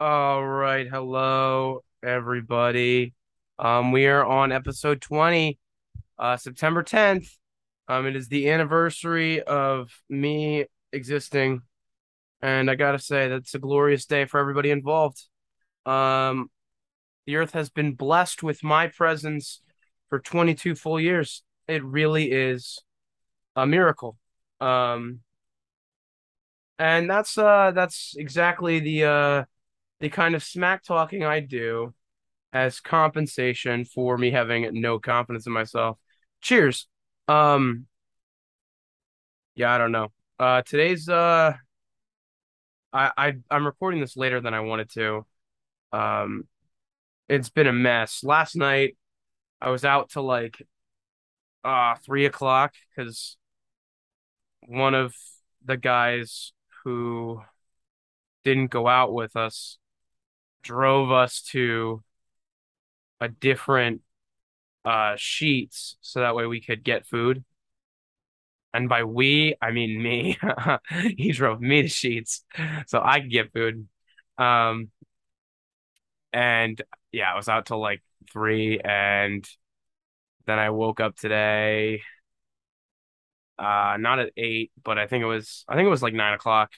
All right, hello everybody. Um, we are on episode 20, uh, September 10th. Um, it is the anniversary of me existing, and I gotta say that's a glorious day for everybody involved. Um, the earth has been blessed with my presence for 22 full years. It really is a miracle. Um, and that's uh that's exactly the uh the kind of smack talking I do as compensation for me having no confidence in myself. Cheers. Um yeah, I don't know. Uh today's uh I, I I'm recording this later than I wanted to. Um it's been a mess. Last night I was out till like uh three o'clock because one of the guys who didn't go out with us drove us to a different uh Sheetz so that way we could get food. And by we, I mean me. He drove me to Sheetz so I could get food. Um and yeah, I was out till like three and then I woke up today. Uh not at eight, but I think it was I think it was like nine o'clock.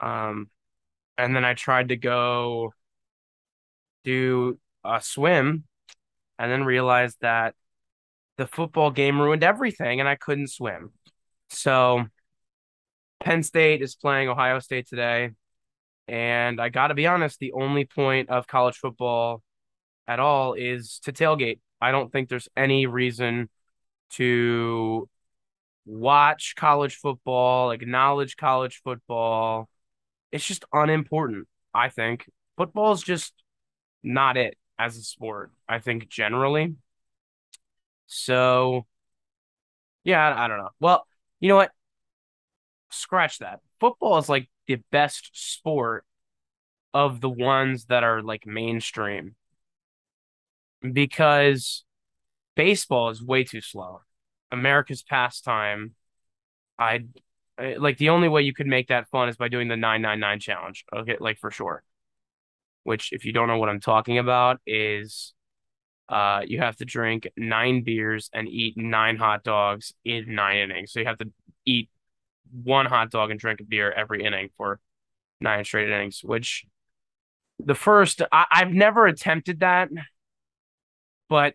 Um and then I tried to go do a swim and then realized that the football game ruined everything and I couldn't swim. So Penn State is playing Ohio State today. And I got to be honest, the only point of college football at all is to tailgate. I don't think there's any reason to watch college football, acknowledge college football. It's just unimportant, I think. Football is just not it as a sport, I think generally. So, yeah, I, I don't know. Well, you know what? Scratch that. Football is like the best sport of the ones that are like mainstream because baseball is way too slow. America's pastime. I like the only way you could make that fun is by doing the 999 challenge. Okay, like for sure which if you don't know what I'm talking about is uh you have to drink nine beers and eat nine hot dogs in nine innings. So you have to eat one hot dog and drink a beer every inning for nine straight innings, which the first I, I've never attempted that, but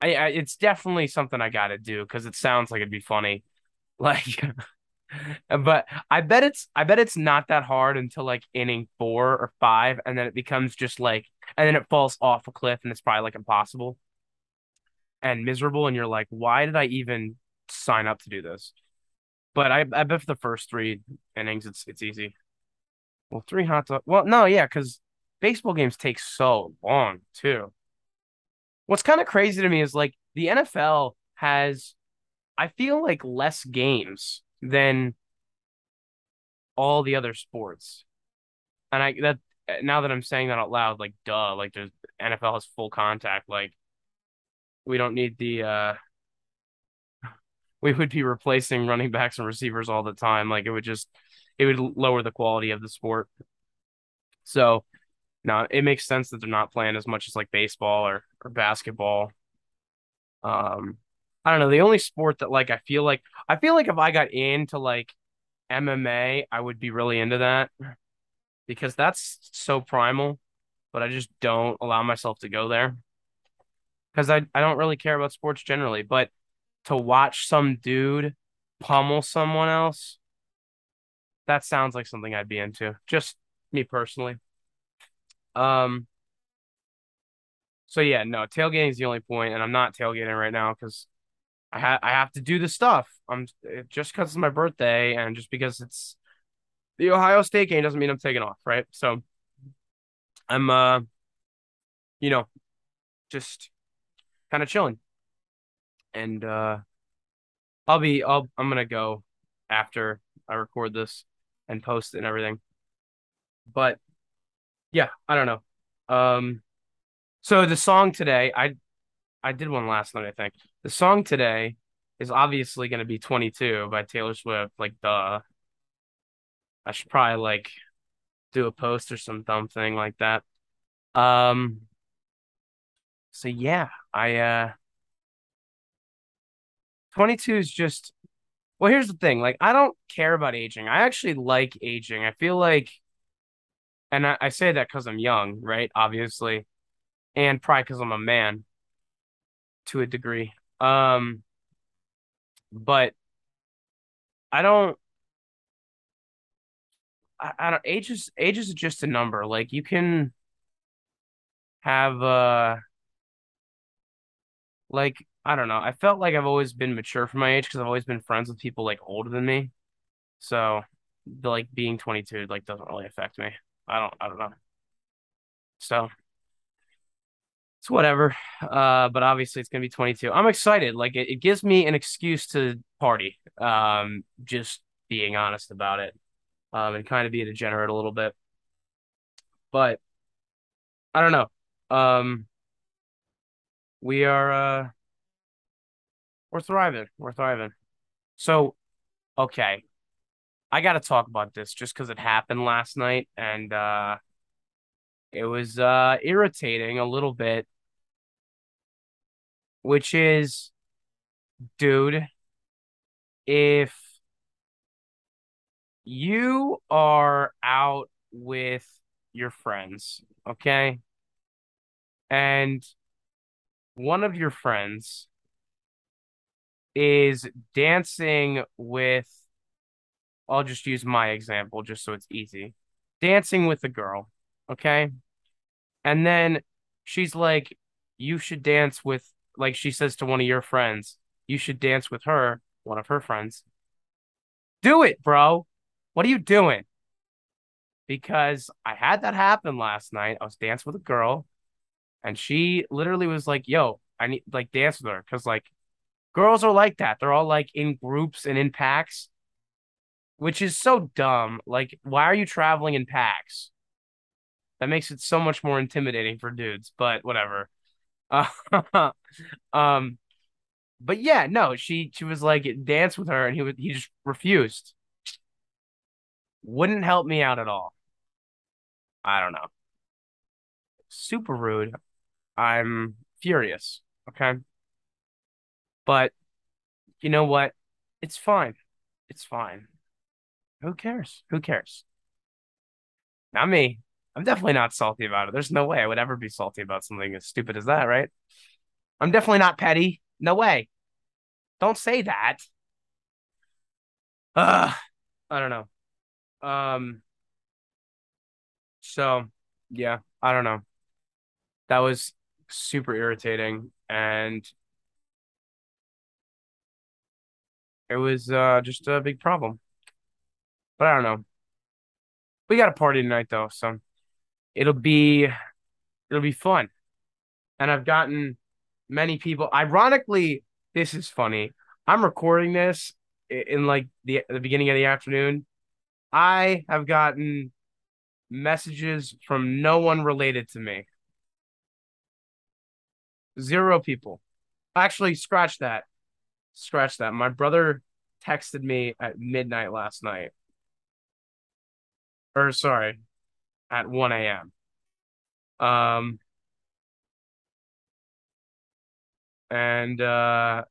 I, I it's definitely something I gotta do because it sounds like it'd be funny. Like But I bet it's I bet it's not that hard until like inning four or five, and then it becomes just like, and then it falls off a cliff, and it's probably like impossible and miserable, and you're like, why did I even sign up to do this? But I I bet for the first three innings, it's it's easy. Well, three hot dogs. Well, no, yeah, because baseball games take so long too. What's kind of crazy to me is like the NFL has, I feel like less games than all the other sports. And I that now that I'm saying that out loud, like duh, like there's NFL has full contact. Like we don't need the uh we would be replacing running backs and receivers all the time. Like it would just it would lower the quality of the sport. So now it makes sense that they're not playing as much as like baseball or, or basketball. Um I don't know. The only sport that like I feel like I feel like if I got into like MMA, I would be really into that because that's so primal, but I just don't allow myself to go there because I, I don't really care about sports generally. But to watch some dude pummel someone else, that sounds like something I'd be into. Just me personally. Um. So yeah, no, tailgating is the only point, and I'm not tailgating right now because I ha- I have to do the stuff. I'm just because it's my birthday and just because it's the Ohio State game doesn't mean I'm taking off, right? So I'm uh you know just kind of chilling. And uh I'll be I'll I'm gonna go after I record this and post and everything. But yeah, I don't know. Um so the song today, I I did one last night, I think. The song today is obviously going to be 22 by Taylor Swift. Like, duh. I should probably like do a post or some dumb thing like that. Um, so yeah, I uh 22 is just well, here's the thing. Like, I don't care about aging. I actually like aging. I feel like, and I, I say that because I'm young, right? Obviously, and probably because I'm a man to a degree. Um, but I don't. I, I don't. Age is age is just a number. Like you can have uh, like I don't know. I felt like I've always been mature for my age because I've always been friends with people like older than me. So, like being 22 like doesn't really affect me. I don't. I don't know. So it's whatever. Uh, but obviously it's gonna be 22. I'm excited. Like it, it gives me an excuse to party. Um, just being honest about it. Um, and kind of be a degenerate a little bit. But I don't know. Um, we are uh we're thriving. We're thriving. So, okay. I gotta talk about this just because it happened last night and uh it was uh irritating a little bit, which is, dude, if you are out with your friends, okay? And one of your friends is dancing with, I'll just use my example just so it's easy. Dancing with a girl, okay? And then she's like, you should dance with, like she says to one of your friends, you should dance with her, one of her friends. Do it, bro. What are you doing? Because I had that happen last night. I was dancing with a girl and she literally was like, yo, I need like dance with her. Cause like girls are like that. They're all like in groups and in packs, which is so dumb. Like, why are you traveling in packs? That makes it so much more intimidating for dudes, but whatever. Uh, um, but yeah, no, she she was like dance with her, and he would he just refused. Wouldn't help me out at all. I don't know. Super rude. I'm furious. Okay. But you know what? It's fine. It's fine. Who cares? Who cares? Not me. I'm definitely not salty about it. There's no way I would ever be salty about something as stupid as that, right? I'm definitely not petty. No way. Don't say that. Uh, I don't know. Um, so yeah, I don't know. That was super irritating and it was uh just a big problem. But I don't know. We got a party tonight though, so it'll be it'll be fun. And I've gotten many people. Ironically, this is funny. I'm recording this in like the the beginning of the afternoon. I have gotten messages from no one related to me. Zero people. Actually, scratch that. Scratch that. My brother texted me at midnight last night. Or sorry, at 1 a.m. Um and uh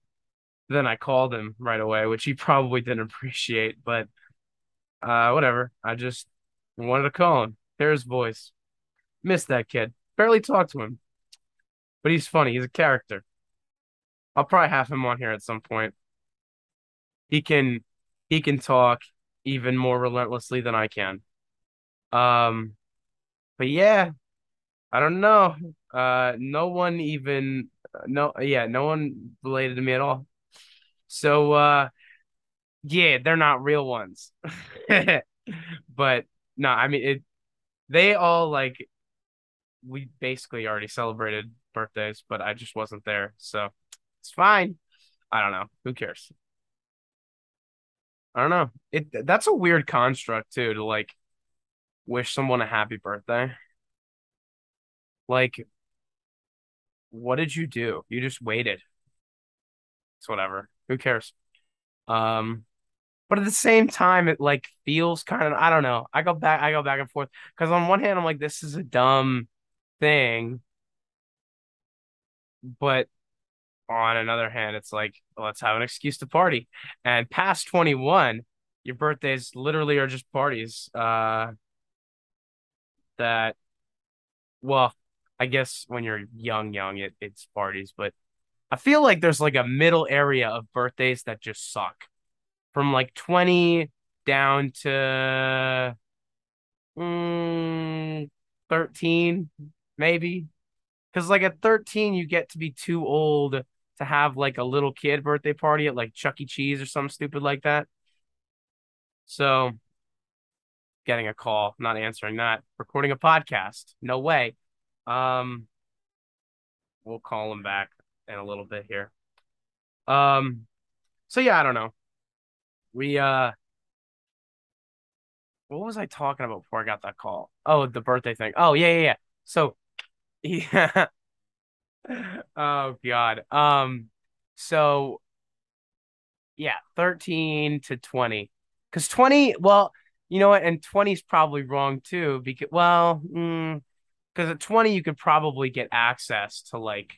then I called him right away, which he probably didn't appreciate, but uh whatever. I just wanted to call him. Hear his voice. Missed that kid. Barely talked to him. But he's funny. He's a character. I'll probably have him on here at some point. He can he can talk even more relentlessly than I can. Um, but yeah, I don't know. Uh, no one even no yeah, no one related to me at all. So uh, yeah, they're not real ones. But no, I mean it. They all like we basically already celebrated birthdays, but I just wasn't there, so it's fine. I don't know. Who cares? I don't know. It that's a weird construct too to like wish someone a happy birthday. Like, what did you do? You just waited. It's whatever. Who cares? Um, But at the same time, it like feels kind of, I don't know. I go back, I go back and forth. Because on one hand, I'm like, this is a dumb thing. But on another hand, it's like, let's have an excuse to party. And past 21, your birthdays literally are just parties. Uh, that, well, I guess when you're young, young, it, it's parties, but I feel like there's like a middle area of birthdays that just suck. From like 20 down to mm, 13, maybe. Because like at 13, you get to be too old to have like a little kid birthday party at like Chuck E. Cheese or something stupid like that. So getting a call, not answering that, recording a podcast. No way. Um, we'll call him back in a little bit here. Um, so yeah, I don't know. We uh what was I talking about before I got that call? Oh, the birthday thing. Oh, yeah, yeah, yeah. So yeah. Oh God. Um, so yeah, 13 to 20. Because 20, well, you know what, and 20 is probably wrong too, because well, mm, because at 20 you could probably get access to like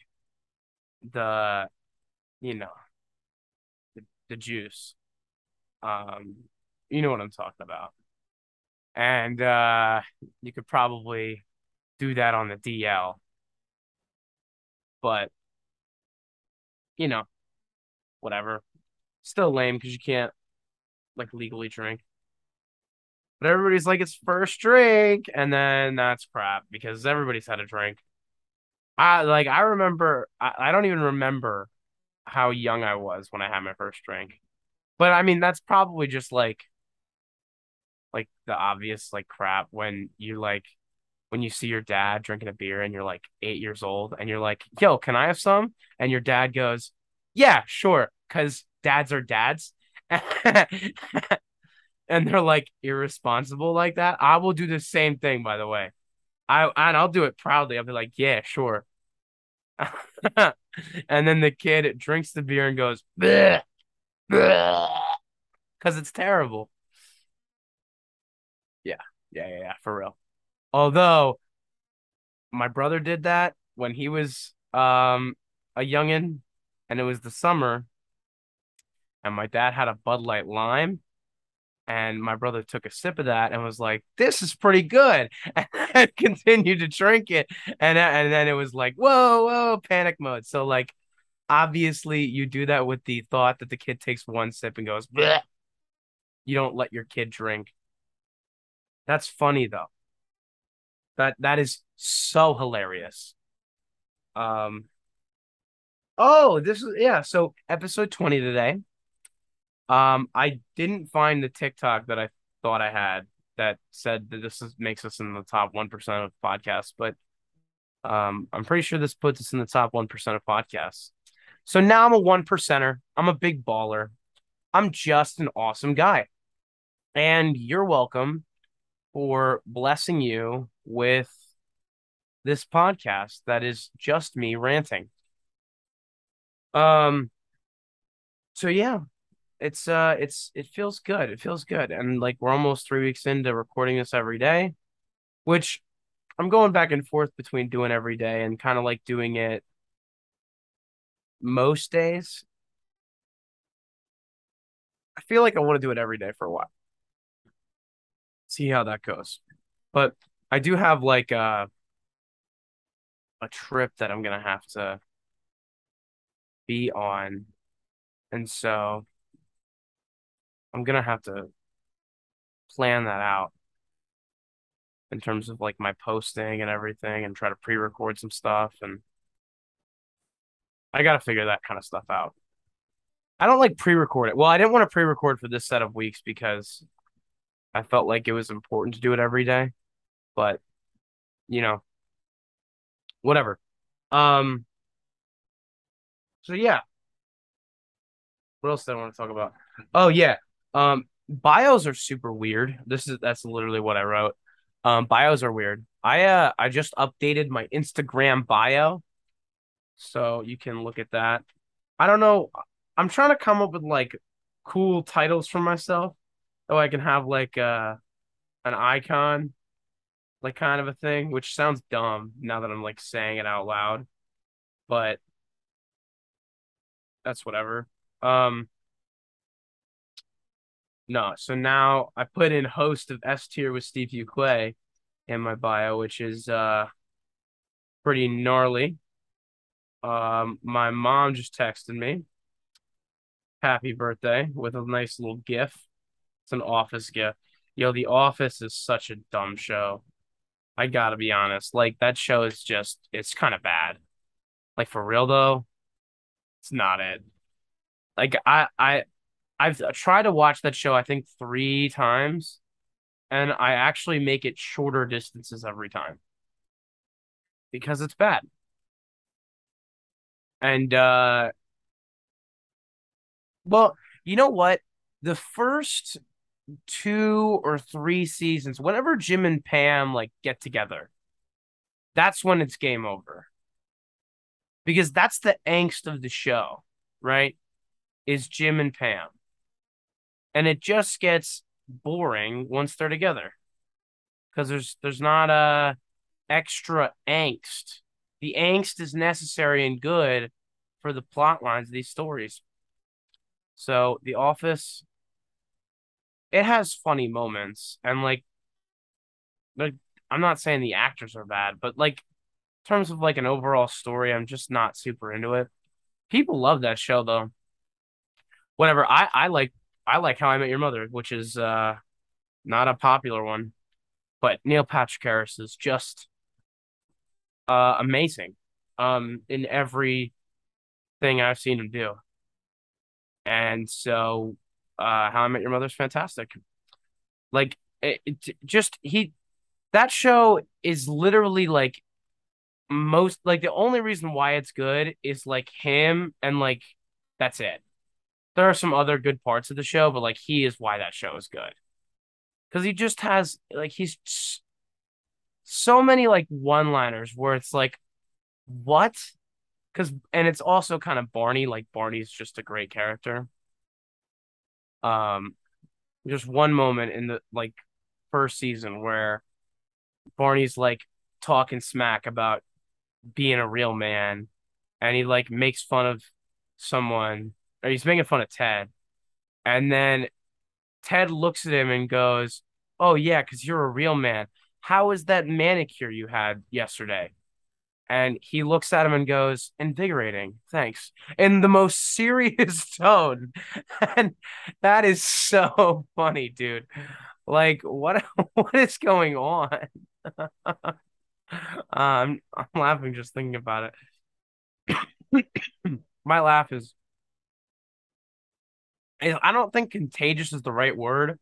the you know the, the juice. Um you know what i'm talking about. And uh you could probably do that on the dl but you know whatever. Still lame because you can't like legally drink but everybody's like it's first drink and then that's crap because everybody's had a drink i like i remember i, I don't even remember how young i was when i had my first drink but i mean that's probably just like like the obvious like crap when you like when you see your dad drinking a beer and you're like eight years old and you're like, yo, can I have some? And your dad goes, yeah, sure. Cause dads are dads. they're like irresponsible like that. I will do the same thing, by the way. I and I'll do it proudly. I'll be like, yeah, sure. and then the kid drinks the beer and goes, because it's terrible. Yeah, yeah, yeah, yeah, for real. Although my brother did that when he was um a youngin, and it was the summer, and my dad had a Bud Light Lime, and my brother took a sip of that and was like, "This is pretty good," and continued to drink it, and and then it was like, "Whoa, whoa!" Panic mode. So like, obviously, you do that with the thought that the kid takes one sip and goes, Bleh. "You don't let your kid drink." That's funny though. That that is so hilarious. Um. Oh, this is yeah. So episode twenty today. Um, I didn't find the TikTok that I thought I had that said that this is, makes us in the top one percent of podcasts, but um, I'm pretty sure this puts us in the top one percent of podcasts. So now I'm a one percenter. I'm a big baller. I'm just an awesome guy, and you're welcome for blessing you with this podcast that is just me ranting. Um so yeah, it's uh it's it feels good. It feels good. And like we're almost 3 weeks into recording this every day, which I'm going back and forth between doing every day and kind of like doing it most days. I feel like I want to do it every day for a while. See how that goes. But I do have like a uh, a trip that I'm gonna have to be on. And so I'm gonna have to plan that out in terms of like my posting and everything and try to pre-record some stuff and I gotta figure that kind of stuff out. I don't like pre-record it. Well, I didn't want to pre-record for this set of weeks because I felt like it was important to do it every day. But you know, whatever. Um so yeah. What else did I want to talk about? Oh yeah. Um bios are super weird. This is that's literally what I wrote. Um bios are weird. I uh I just updated my Instagram bio. So you can look at that. I don't know. I'm trying to come up with like cool titles for myself. Oh, I can have like uh an icon, like kind of a thing, which sounds dumb now that I'm like saying it out loud, but that's whatever. Um no, so now I put in host of S tier with Steve Clay in my bio, which is uh pretty gnarly. Um, my mom just texted me, happy birthday, with a nice little gif. It's an office gif. Yo, The Office is such a dumb show. I gotta be honest. Like that show is just it's kind of bad. Like for real though, it's not it. Like I I I've tried to watch that show I think three times, and I actually make it shorter distances every time because it's bad. And uh well, you know what? The first two or three seasons, whenever Jim and Pam like get together, that's when it's game over. Because that's the angst of the show, right? Is Jim and Pam. And it just gets boring once they're together. Because there's there's not a extra angst. The angst is necessary and good for the plot lines of these stories. So The Office, it has funny moments, and like, like I'm not saying the actors are bad, but like in terms of like an overall story, I'm just not super into it. People love that show though. Whatever. I I like I like How I Met Your Mother, which is uh not a popular one, but Neil Patrick Harris is just uh amazing um in every thing I've seen him do. And so uh How I Met Your Mother is fantastic. Like it, it just he that show is literally like most like the only reason why it's good is like him and like that's it. There are some other good parts of the show, but like he is why that show is good. Cuz he just has like he's so many like one-liners where it's like what? Cuz and it's also kind of Barney, like Barney's just a great character. Um just one moment in the like first season where Barney's like talking smack about being a real man and he like makes fun of someone he's making fun of Ted. And then Ted looks at him and goes, "Oh yeah, cuz you're a real man. How was that manicure you had yesterday?" And he looks at him and goes, "Invigorating. Thanks." In the most serious tone. And that is so funny, dude. Like what what is going on? um, I'm laughing just thinking about it. My laugh is I don't think contagious is the right word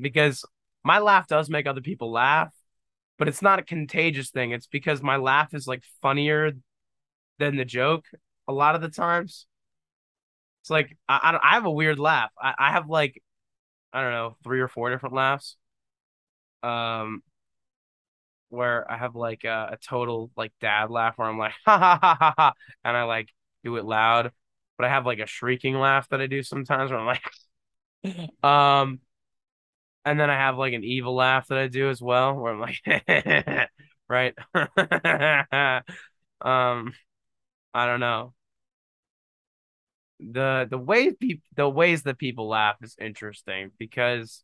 because my laugh does make other people laugh, but it's not a contagious thing. It's because my laugh is like funnier than the joke a lot of the times. It's like I I, have a weird laugh. I, I have like I don't know three or four different laughs. Um, where I have like a, a total like dad laugh where I'm like ha ha ha ha ha and I like do it loud, but I have like a shrieking laugh that I do sometimes where I'm like um and then I have like an evil laugh that I do as well where I'm like right um I don't know the the way the ways that people laugh is interesting because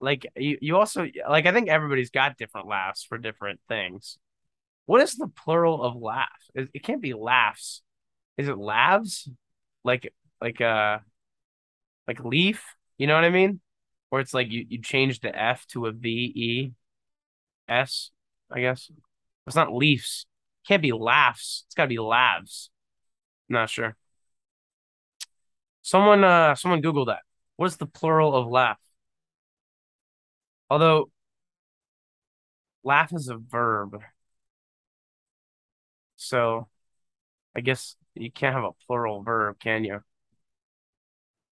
like you, you also like I think everybody's got different laughs for different things. What is the plural of laugh? It, it can't be laughs. Is it laughs? Like like uh like leaf? You know what I mean? Or it's like you, you change the F to a V E S, I guess. It's not leafs. It can't be laughs. It's gotta be laughs. Not sure. Someone uh someone Google that. What is the plural of laugh? Although laugh is a verb. So I guess you can't have a plural verb, can you?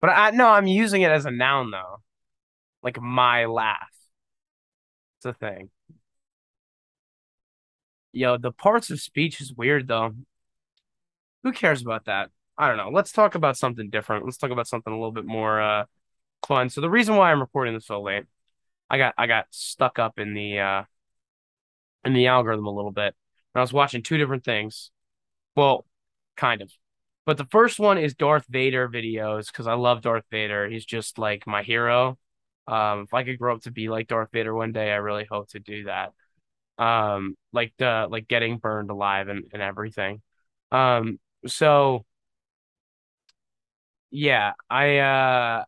But I no, I'm using it as a noun though. Like my laugh. It's a thing. Yo, the parts of speech is weird though. Who cares about that? I don't know. Let's talk about something different. Let's talk about something a little bit more uh fun. So the reason why I'm recording this so late, I got I got stuck up in the uh in the algorithm a little bit. And I was watching two different things. Well, kind of. But the first one is Darth Vader videos because I love Darth Vader. He's just like my hero. Um, if I could grow up to be like Darth Vader one day, I really hope to do that. Um, like the like getting burned alive and, and everything. Um, so yeah, I uh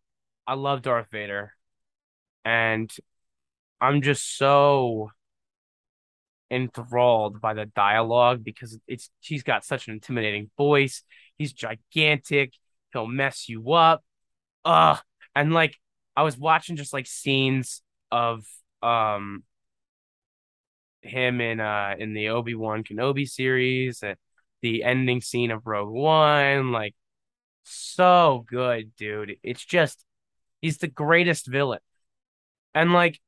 I love Darth Vader and I'm just so enthralled by the dialogue because it's he's got such an intimidating voice. He's gigantic. He'll mess you up. Ugh. And like I was watching just like scenes of um him in uh in the Obi-Wan Kenobi series and the ending scene of Rogue One, like so good, dude. It's just he's the greatest villain. And like,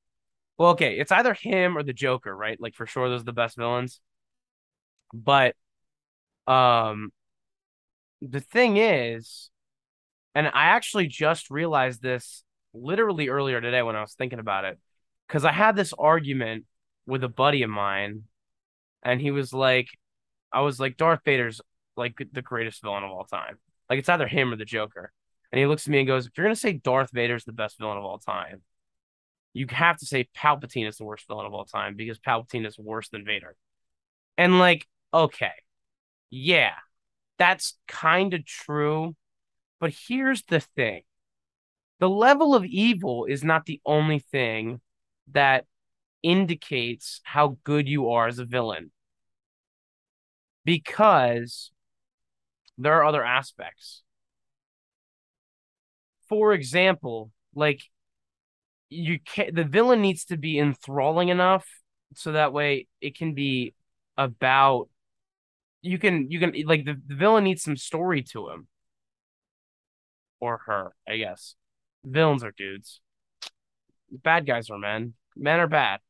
well, okay, it's either him or the Joker, right? Like for sure those are the best villains. But um the thing is, and I actually just realized this literally earlier today when I was thinking about it, because I had this argument with a buddy of mine, and he was like, I was like, Darth Vader's like the greatest villain of all time. Like it's either him or the Joker. And he looks at me and goes, If you're gonna say Darth Vader's the best villain of all time, you have to say Palpatine is the worst villain of all time because Palpatine is worse than Vader. And like, okay, yeah, that's kind of true. But here's the thing the level of evil is not the only thing that indicates how good you are as a villain because there are other aspects. For example, like you can the villain needs to be enthralling enough so that way it can be about you can you can like the, the villain needs some story to him or her, I guess. Villains are dudes. Bad guys are men. Men are bad.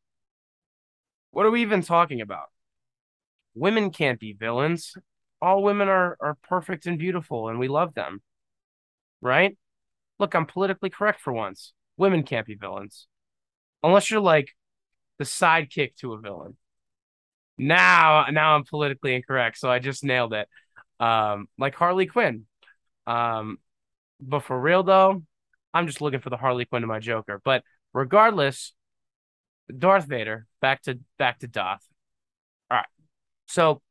What are we even talking about? Women can't be villains. All women are are perfect and beautiful and we love them. Right? Look, I'm politically correct for once. Women can't be villains. Unless you're like the sidekick to a villain. Now, now I'm politically incorrect, so I just nailed it. Um, like Harley Quinn. Um, but for real though, I'm just looking for the Harley Quinn to my Joker. But regardless, Darth Vader, back to back to Doth. All right. So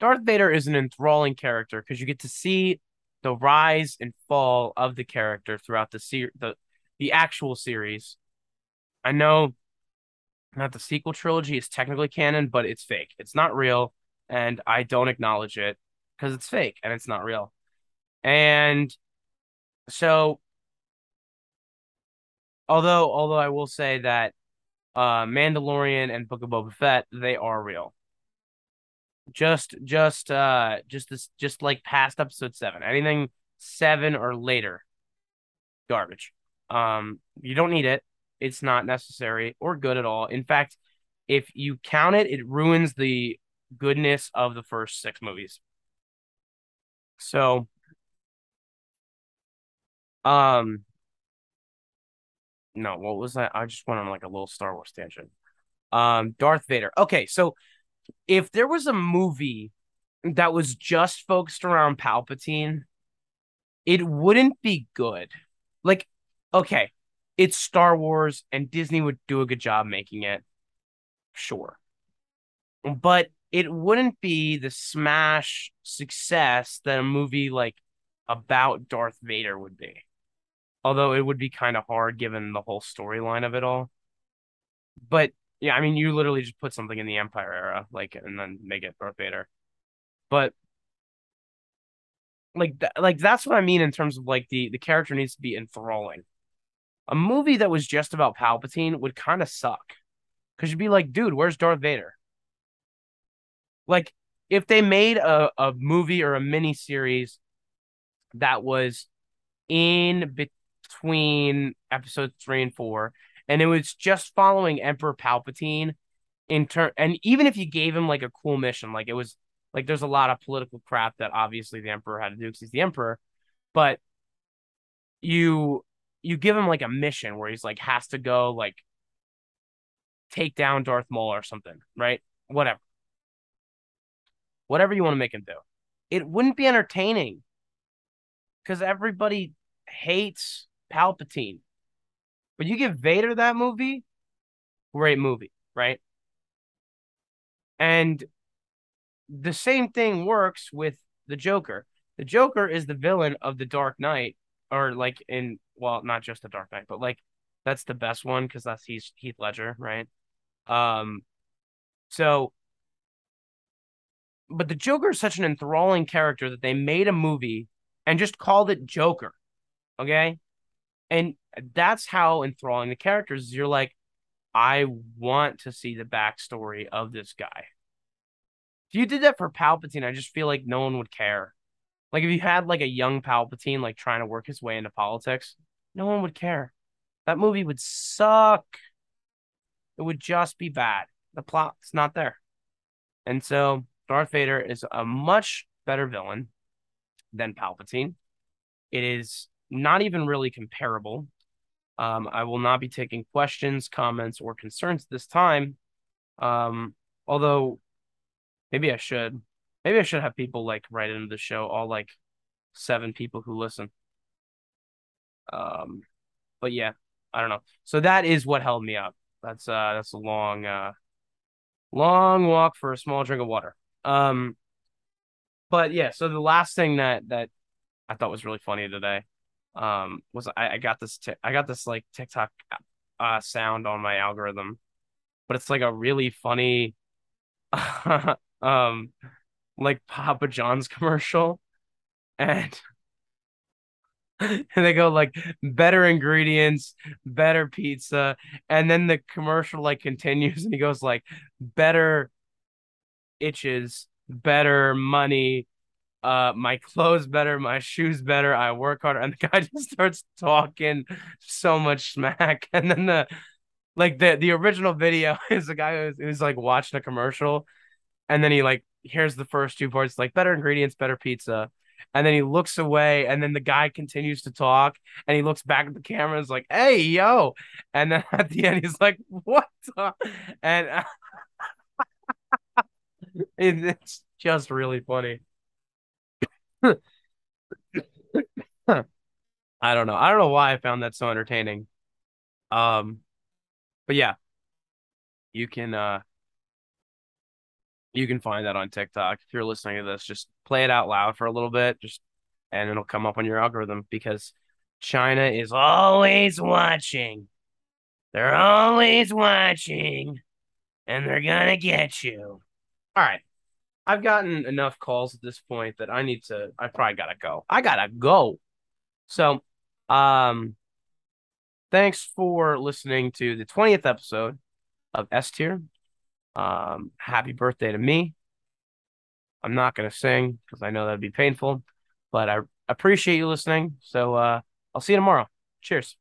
Darth Vader is an enthralling character because you get to see the rise and fall of the character throughout the ser- the the actual series. I know not the sequel trilogy is technically canon, but it's fake. It's not real, and I don't acknowledge it because it's fake and it's not real. And so although although I will say that uh Mandalorian and Book of Boba Fett, they are real. Just just uh just this just like past episode seven. Anything seven or later, garbage. Um, you don't need it. It's not necessary or good at all. In fact, if you count it, it ruins the goodness of the first six movies. So, um, no, what was that? I just went on like a little Star Wars tangent. Um, Darth Vader. Okay, so if there was a movie that was just focused around Palpatine, it wouldn't be good. Like, okay, it's Star Wars and Disney would do a good job making it. Sure. But it wouldn't be the smash success that a movie like about Darth Vader would be. Although it would be kind of hard given the whole storyline of it all. But yeah, I mean, you literally just put something in the Empire era, like, and then make it Darth Vader. But like, th- like that's what I mean in terms of like the the character needs to be enthralling. A movie that was just about Palpatine would kind of suck, because you'd be like, dude, where's Darth Vader? Like, if they made a a movie or a mini series that was in between episodes three and four and it was just following Emperor Palpatine in turn. And even if you gave him like a cool mission, like it was Like there's a lot of political crap that obviously the emperor had to do because he's the emperor, but you you give him like a mission where he's like has to go like take down Darth Maul or something, right? Whatever. Whatever you want to make him do. It wouldn't be entertaining because everybody hates Palpatine. But you give Vader that movie, great movie, right? And the same thing works with the Joker. The Joker is the villain of the Dark Knight, or like in well, not just the Dark Knight, but like that's the best one because that's he's Heath Ledger, right? Um, so, but the Joker is such an enthralling character that they made a movie and just called it Joker, okay? And that's how enthralling the characters is. You're like, I want to see the backstory of this guy. If you did that for Palpatine, I just feel like no one would care. Like if you had like a young Palpatine like trying to work his way into politics, no one would care. That movie would suck. It would just be bad. The plot's not there. And so Darth Vader is a much better villain than Palpatine. It is not even really comparable. Um, I will not be taking questions, comments, or concerns this time. Um, although maybe I should. Maybe I should have people like write into the show, all like seven people who listen. Um, but yeah, I don't know. So that is what held me up. That's uh that's a long uh long walk for a small drink of water. Um, but yeah, so the last thing that that I thought was really funny today um was I, I got this t- I got this like TikTok uh sound on my algorithm, but it's like a really funny um like Papa John's commercial and and they go like better ingredients, better pizza, and then the commercial like continues and he goes like better itches, better money, uh my clothes better, my shoes better, I work harder, and the guy just starts talking so much smack, and then the like the the original video is the guy who's, who's like watching a commercial, and then he like here's the first two parts like better ingredients, better pizza. And then he looks away, and then the guy continues to talk, and he looks back at the camera and is like, "Hey, yo!" And then at the end, he's like, "What?" The? And it's just really funny. I don't know. I don't know why I found that so entertaining. Um, but yeah, you can uh you can find that on TikTok. If you're listening to this, just play it out loud for a little bit, just and it'll come up on your algorithm because China is always watching. They're always watching and they're gonna get you. All right. I've gotten enough calls at this point that I need to I probably gotta go. I gotta go. So um thanks for listening to the 20th episode of S tier. Um, happy birthday to me. I'm not gonna sing because I know that'd be painful, but I appreciate you listening. So uh I'll see you tomorrow. Cheers.